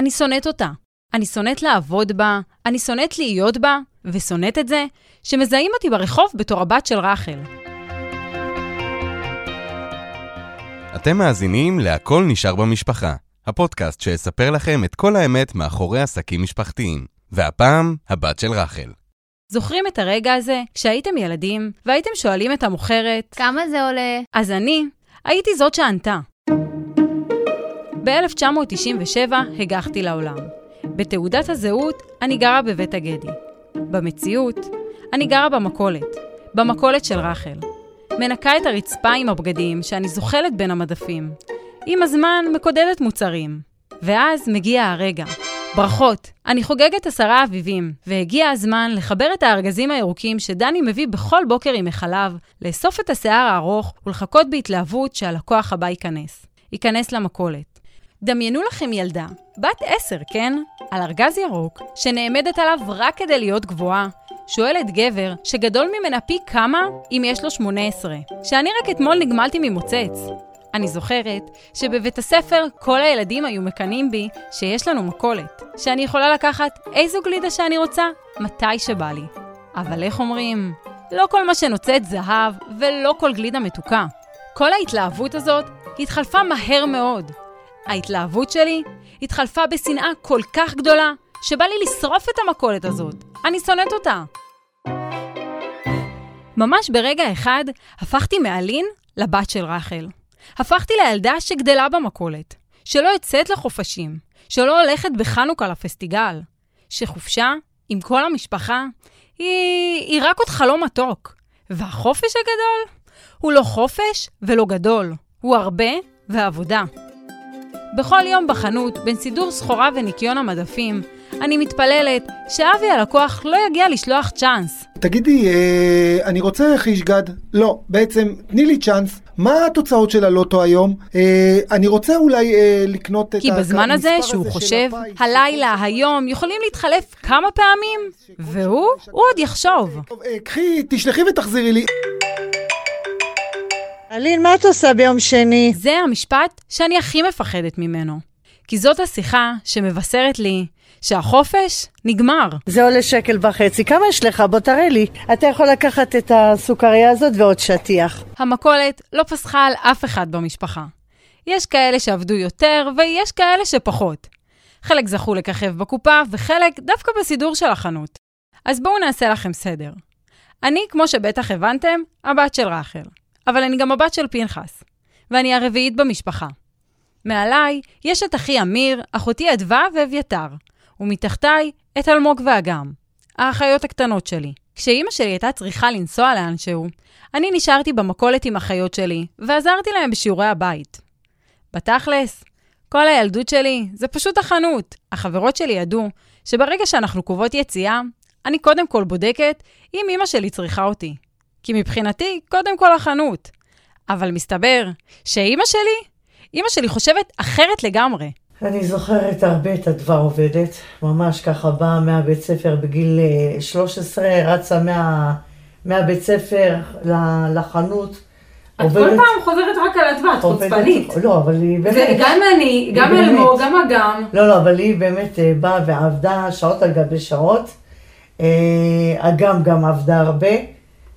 אני שונאת אותה. אני שונאת לעבוד בה, אני שונאת להיות בה, ושונאת את זה שמזהים אותי ברחוב בתור הבת של רחל. אתם מאזינים ל"הכל נשאר במשפחה", הפודקאסט שיספר לכם את כל האמת מאחורי עסקים משפחתיים. והפעם, הבת של רחל. זוכרים את הרגע הזה כשהייתם ילדים והייתם שואלים את המוכרת, כמה זה עולה? אז אני הייתי זאת שענתה. ב-1997 הגחתי לעולם. בתעודת הזהות אני גרה בבית הגדי. במציאות, אני גרה במכולת. במכולת של רחל. מנקה את הרצפה עם הבגדים שאני זוחלת בין המדפים. עם הזמן מקודדת מוצרים. ואז מגיע הרגע. ברכות, אני חוגגת עשרה אביבים, והגיע הזמן לחבר את הארגזים הירוקים שדני מביא בכל בוקר עם החלב, לאסוף את השיער הארוך ולחכות בהתלהבות שהלקוח הבא ייכנס. ייכנס למכולת. דמיינו לכם ילדה, בת עשר, כן? על ארגז ירוק, שנעמדת עליו רק כדי להיות גבוהה. שואלת גבר, שגדול ממנה פי כמה, אם יש לו 18, שאני רק אתמול נגמלתי ממוצץ. אני זוכרת שבבית הספר כל הילדים היו מקנאים בי שיש לנו מכולת, שאני יכולה לקחת איזו גלידה שאני רוצה, מתי שבא לי. אבל איך אומרים? לא כל מה שנוצץ זהב, ולא כל גלידה מתוקה. כל ההתלהבות הזאת התחלפה מהר מאוד. ההתלהבות שלי התחלפה בשנאה כל כך גדולה, שבא לי לשרוף את המכולת הזאת. אני שונאת אותה. ממש ברגע אחד הפכתי מאלין לבת של רחל. הפכתי לילדה שגדלה במכולת, שלא יוצאת לחופשים, שלא הולכת בחנוכה לפסטיגל, שחופשה עם כל המשפחה היא, היא רק עוד חלום מתוק. והחופש הגדול הוא לא חופש ולא גדול, הוא הרבה ועבודה. בכל יום בחנות, בין סידור סחורה וניקיון המדפים, אני מתפללת שאבי הלקוח לא יגיע לשלוח צ'אנס. תגידי, אה, אני רוצה חיש גד. לא, בעצם, תני לי צ'אנס. מה התוצאות של הלוטו היום? אה, אני רוצה אולי אה, לקנות את כי בזמן הזה שהוא חושב, הלילה, היום, יכולים להתחלף כמה פעמים, והוא, הוא עוד יחשוב. טוב, אה, קחי, תשלחי ותחזירי לי. אלין, מה את עושה ביום שני? זה המשפט שאני הכי מפחדת ממנו. כי זאת השיחה שמבשרת לי שהחופש נגמר. זה עולה שקל וחצי, כמה יש לך? בוא תראה לי. אתה יכול לקחת את הסוכריה הזאת ועוד שטיח. המכולת לא פסחה על אף אחד במשפחה. יש כאלה שעבדו יותר ויש כאלה שפחות. חלק זכו לככב בקופה וחלק דווקא בסידור של החנות. אז בואו נעשה לכם סדר. אני, כמו שבטח הבנתם, הבת של רחל. אבל אני גם הבת של פנחס. ואני הרביעית במשפחה. מעליי יש את אחי אמיר, אחותי אדווה ואביתר. ומתחתיי את אלמוג ואגם, האחיות הקטנות שלי. כשאימא שלי הייתה צריכה לנסוע לאנשהו, אני נשארתי במכולת עם אחיות שלי, ועזרתי להם בשיעורי הבית. בתכלס, כל הילדות שלי זה פשוט החנות. החברות שלי ידעו שברגע שאנחנו קובעות יציאה, אני קודם כל בודקת אם אימא שלי צריכה אותי. כי מבחינתי, קודם כל החנות. אבל מסתבר שאימא שלי, אימא שלי חושבת אחרת לגמרי. אני זוכרת הרבה את אדווה עובדת, ממש ככה באה מהבית ספר בגיל אה, 13, רצה מה, מהבית ספר לחנות. את כל פעם חוזרת רק על אדווה, את עובדת- חוצפנית. לא, אבל היא באמת... וגם אני, גם. אלמוג, גם אגם. לא, לא, אבל היא באמת אה, באה ועבדה שעות על גבי שעות. אה, אגם גם עבדה הרבה.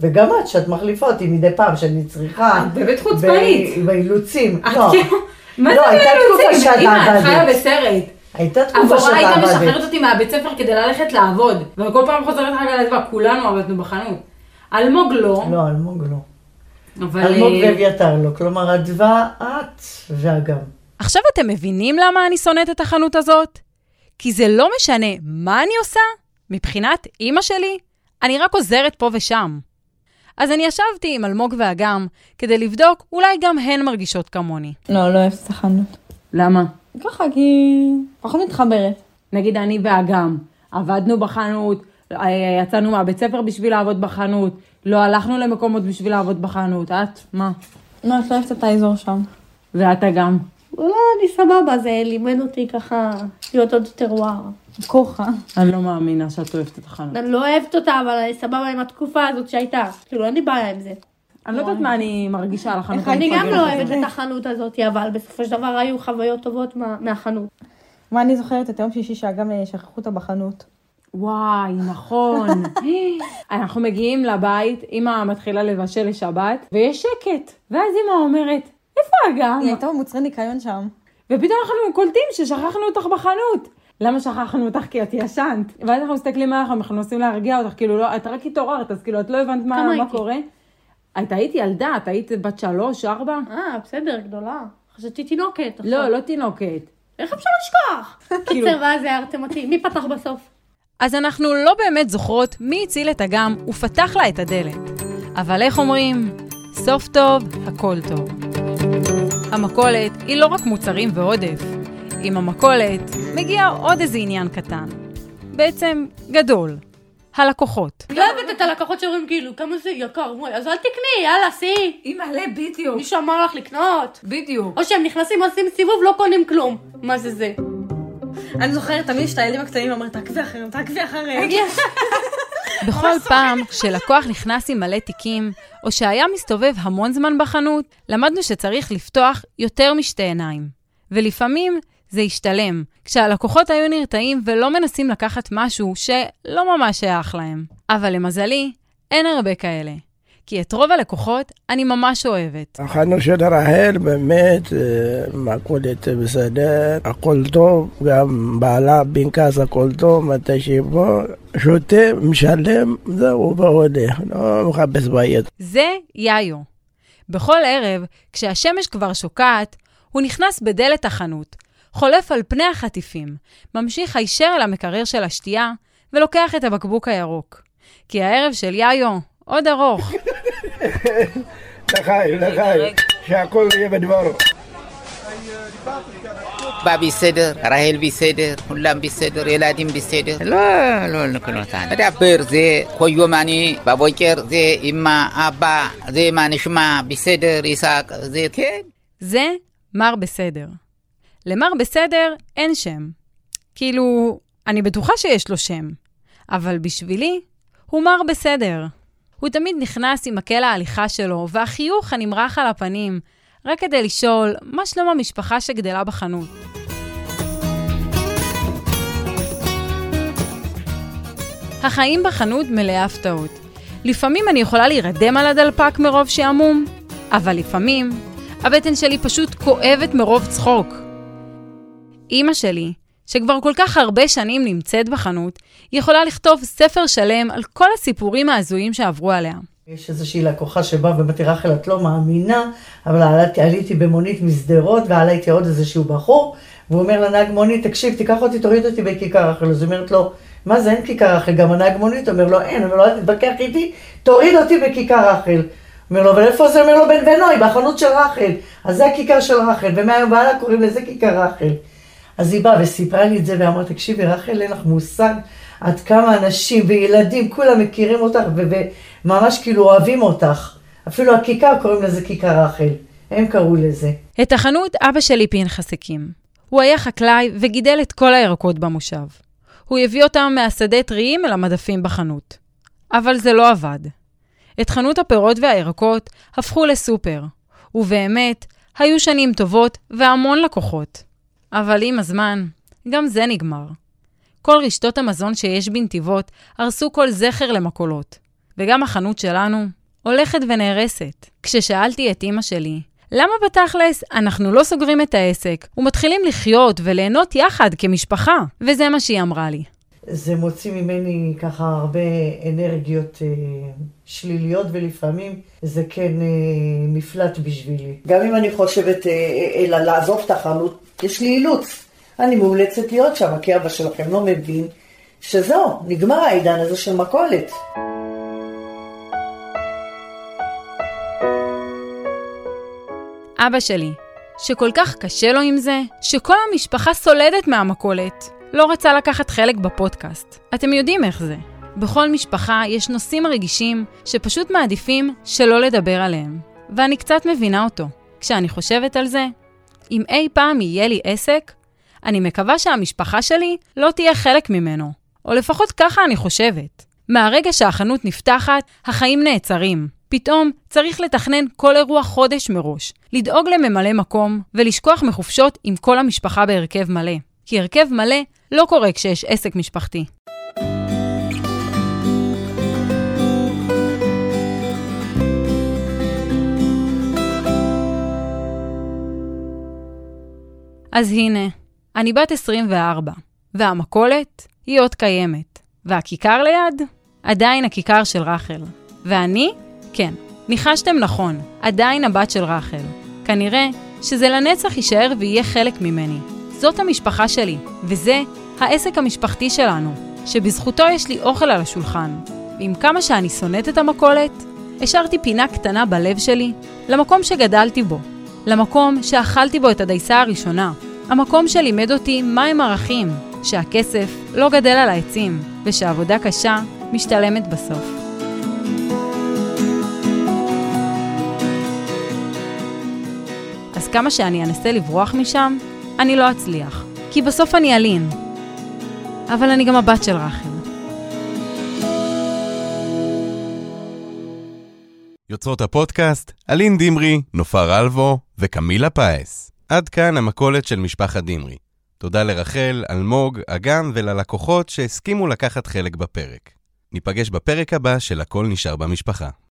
וגם את, שאת מחליפה אותי מדי פעם שאני צריכה. את באמת חוצפנית. באילוצים. את לא, כאילו, מה לא, זה הייתה תקופה אילוצים? שאת אמא, את חיה עבדת. בסרט. הייתה תקופה עבורה שאת הייתה משחררת עבדת. אותי מהבית ספר כדי ללכת לעבוד, וכל פעם חוזרת רק על אדווה, כולנו עבדנו בחנות. אלמוג לא, לא, אלמוג לא. אבל... אלמוג אה, ואביתר לא. כלומר, אדווה, את ואגם. עכשיו אתם מבינים למה אני שונאת את החנות הזאת? כי זה לא משנה מה אני עושה, מבחינת אימא שלי, אני רק עוזרת פה ושם. אז אני ישבתי עם אלמוג ואגם כדי לבדוק אולי גם הן מרגישות כמוני. לא, לא אוהבת את החנות. למה? ככה, כי פחות מתחברת. נגיד אני ואגם, עבדנו בחנות, אה, יצאנו מהבית ספר בשביל לעבוד בחנות, לא הלכנו למקומות בשביל לעבוד בחנות, את? מה? לא, את לא אוהבת את האזור שם. ואתה גם. לא, אני סבבה, זה לימד אותי ככה להיות עוד יותר וואר. כוחה. אני לא מאמינה שאת אוהבת את החנות. אני לא אוהבת אותה, אבל אני סבבה עם התקופה הזאת שהייתה. כאילו, אין לי בעיה עם זה. אני לא יודעת מה אני מרגישה על החנות אני גם לא. אוהבת את החנות הזאת, אבל בסופו של דבר היו חוויות טובות מה- מהחנות. מה אני זוכרת את היום שישי שאגם שכחו אותה בחנות. וואי, נכון. אנחנו מגיעים לבית, אמא מתחילה לבשל לשבת, ויש שקט. ואז אמא אומרת, איפה אגם? היא הייתה במוצרי ניקיון שם. ופתאום אנחנו קולטים ששכחנו אותך בחנות. למה שכחנו אותך? כי את ישנת. ואז אנחנו מסתכלים עליך, אנחנו מנסים להרגיע אותך, כאילו, לא, את רק התעוררת, אז כאילו, את לא הבנת מה, מה הייתי? קורה. את היית ילדה, את היית בת שלוש, ארבע? אה, בסדר, גדולה. חשבתי תינוקת. עכשיו. לא, לא תינוקת. איך אפשר לשכוח? כאילו- קיצר, ואז הערתם אותי. מי פתח בסוף? אז אנחנו לא באמת זוכרות מי הציל את אגם ופתח לה את הדלת. אבל איך אומרים? סוף טוב, הכל טוב. המכולת היא לא רק מוצרים ועודף. עם המכולת מגיע עוד איזה עניין קטן. בעצם גדול. הלקוחות. לא אוהבת את הלקוחות שאומרים כאילו, כמה זה יקר, וואי, אז אל תקני, יאללה, סי. היא מלא בדיוק. מישהו אמר לך לקנות? בדיוק. או שהם נכנסים, עושים סיבוב, לא קונים כלום. מה זה זה? אני זוכרת תמיד שאת הילדים הקטנים אומרת, תעקבי אחריהם, תעקבי אחריהם. בכל פעם שלקוח נכנס עם מלא תיקים, או שהיה מסתובב המון זמן בחנות, למדנו שצריך לפתוח יותר משתי עיניים. ולפעמים זה השתלם, כשהלקוחות היו נרתעים ולא מנסים לקחת משהו שלא ממש שייך להם. אבל למזלי, אין הרבה כאלה. כי את רוב הלקוחות אני ממש אוהבת. החנות של רחל באמת אה, מכולת בסדר, הכל טוב, גם בעלה פנקס הכל טוב, מתי שבו, שותה, משלם, זהו, והולך, לא מחפש בעיות. זה יאיו. בכל ערב, כשהשמש כבר שוקעת, הוא נכנס בדלת החנות, חולף על פני החטיפים, ממשיך הישר אל המקרר של השתייה, ולוקח את הבקבוק הירוק. כי הערב של יאיו עוד ארוך. לחיים, לחיים, שהכל יהיה בדברו. אבא בסדר, רחל בסדר, כולם בסדר, ילדים בסדר. לא, לא לקנותן. מדבר זה קויומני בבוקר, זה אמא, אבא, זה מה נשמע בסדר, יסק, זה כן. זה מר בסדר. למר בסדר אין שם. כאילו, אני בטוחה שיש לו שם, אבל בשבילי הוא מר בסדר. הוא תמיד נכנס עם מקל ההליכה שלו והחיוך הנמרח על הפנים, רק כדי לשאול מה שלום המשפחה שגדלה בחנות. החיים בחנות מלאי הפתעות. לפעמים אני יכולה להירדם על הדלפק מרוב שעמום, אבל לפעמים הבטן שלי פשוט כואבת מרוב צחוק. אימא שלי, שכבר כל כך הרבה שנים נמצאת בחנות, היא יכולה לכתוב ספר שלם על כל הסיפורים ההזויים שעברו עליה. יש איזושהי לקוחה שבאה ואמרתי, רחל, את לא מאמינה, אבל עליתי, עליתי במונית משדרות, ועלה איתי עוד איזשהו בחור, והוא אומר לנהג מונית, תקשיב, תיקח אותי, תוריד אותי בכיכר רחל. אז היא אומרת לו, מה זה, אין כיכר רחל, גם הנהג מונית אומר לו, אין, אומר לו, אל תתווכח איתי, תוריד אותי בכיכר רחל. אומר לו, אבל איפה זה? אומר לו, בן בנוי, בחנות של רחל. אז זה הכיכר של רחל, ומהיום והלאה קוראים לזה כיכר רחל. אז היא באה וסיפרה לי את זה, ואמרה, תקשיבי, רחל, אין לך מושג עד כמה אנשים וילדים, כולם מכירים אותך, וממש כאילו אוהבים אותך. אפילו הכיכר קוראים לזה כיכר רחל. הם קראו לזה. את החנות אבא שלי פנחס הקים. הוא היה חקלאי וגידל את כל הירקות במושב. הוא הביא אותם מהשדה טריים אל המדפים בחנות. אבל זה לא עבד. את חנות הפירות והירקות הפכו לסופר, ובאמת, היו שנים טובות והמון לקוחות. אבל עם הזמן, גם זה נגמר. כל רשתות המזון שיש בנתיבות הרסו כל זכר למקולות, וגם החנות שלנו הולכת ונהרסת. כששאלתי את אימא שלי, למה בתכלס אנחנו לא סוגרים את העסק ומתחילים לחיות וליהנות יחד כמשפחה? וזה מה שהיא אמרה לי. זה מוציא ממני ככה הרבה אנרגיות אה, שליליות, ולפעמים זה כן אה, מפלט בשבילי. גם אם אני חושבת אה, אה, אלא לעזוב את החנות, יש לי אילוץ. אני מאולצת להיות שם, כי אבא שלכם לא מבין שזהו, נגמר העידן הזה של מכולת. אבא שלי, שכל כך קשה לו עם זה, שכל המשפחה סולדת מהמכולת, לא רצה לקחת חלק בפודקאסט. אתם יודעים איך זה. בכל משפחה יש נושאים רגישים שפשוט מעדיפים שלא לדבר עליהם. ואני קצת מבינה אותו. כשאני חושבת על זה, אם אי פעם יהיה לי עסק, אני מקווה שהמשפחה שלי לא תהיה חלק ממנו. או לפחות ככה אני חושבת. מהרגע שהחנות נפתחת, החיים נעצרים. פתאום צריך לתכנן כל אירוע חודש מראש, לדאוג לממלא מקום ולשכוח מחופשות עם כל המשפחה בהרכב מלא. כי הרכב מלא לא קורה כשיש עסק משפחתי. אז הנה, אני בת 24, והמכולת היא עוד קיימת, והכיכר ליד? עדיין הכיכר של רחל. ואני? כן, ניחשתם נכון, עדיין הבת של רחל. כנראה שזה לנצח יישאר ויהיה חלק ממני. זאת המשפחה שלי, וזה העסק המשפחתי שלנו, שבזכותו יש לי אוכל על השולחן. ועם כמה שאני שונאת את המכולת, השארתי פינה קטנה בלב שלי למקום שגדלתי בו, למקום שאכלתי בו את הדייסה הראשונה, המקום שלימד אותי מהם ערכים, שהכסף לא גדל על העצים, ושעבודה קשה משתלמת בסוף. אז כמה שאני אנסה לברוח משם, אני לא אצליח, כי בסוף אני אלין. אבל אני גם הבת של רחל. יוצרות הפודקאסט, אלין דמרי, נופר אלבו וקמילה פאס. עד כאן המכולת של משפחת דמרי. תודה לרחל, אלמוג, אגם וללקוחות שהסכימו לקחת חלק בפרק. ניפגש בפרק הבא של הכל נשאר במשפחה.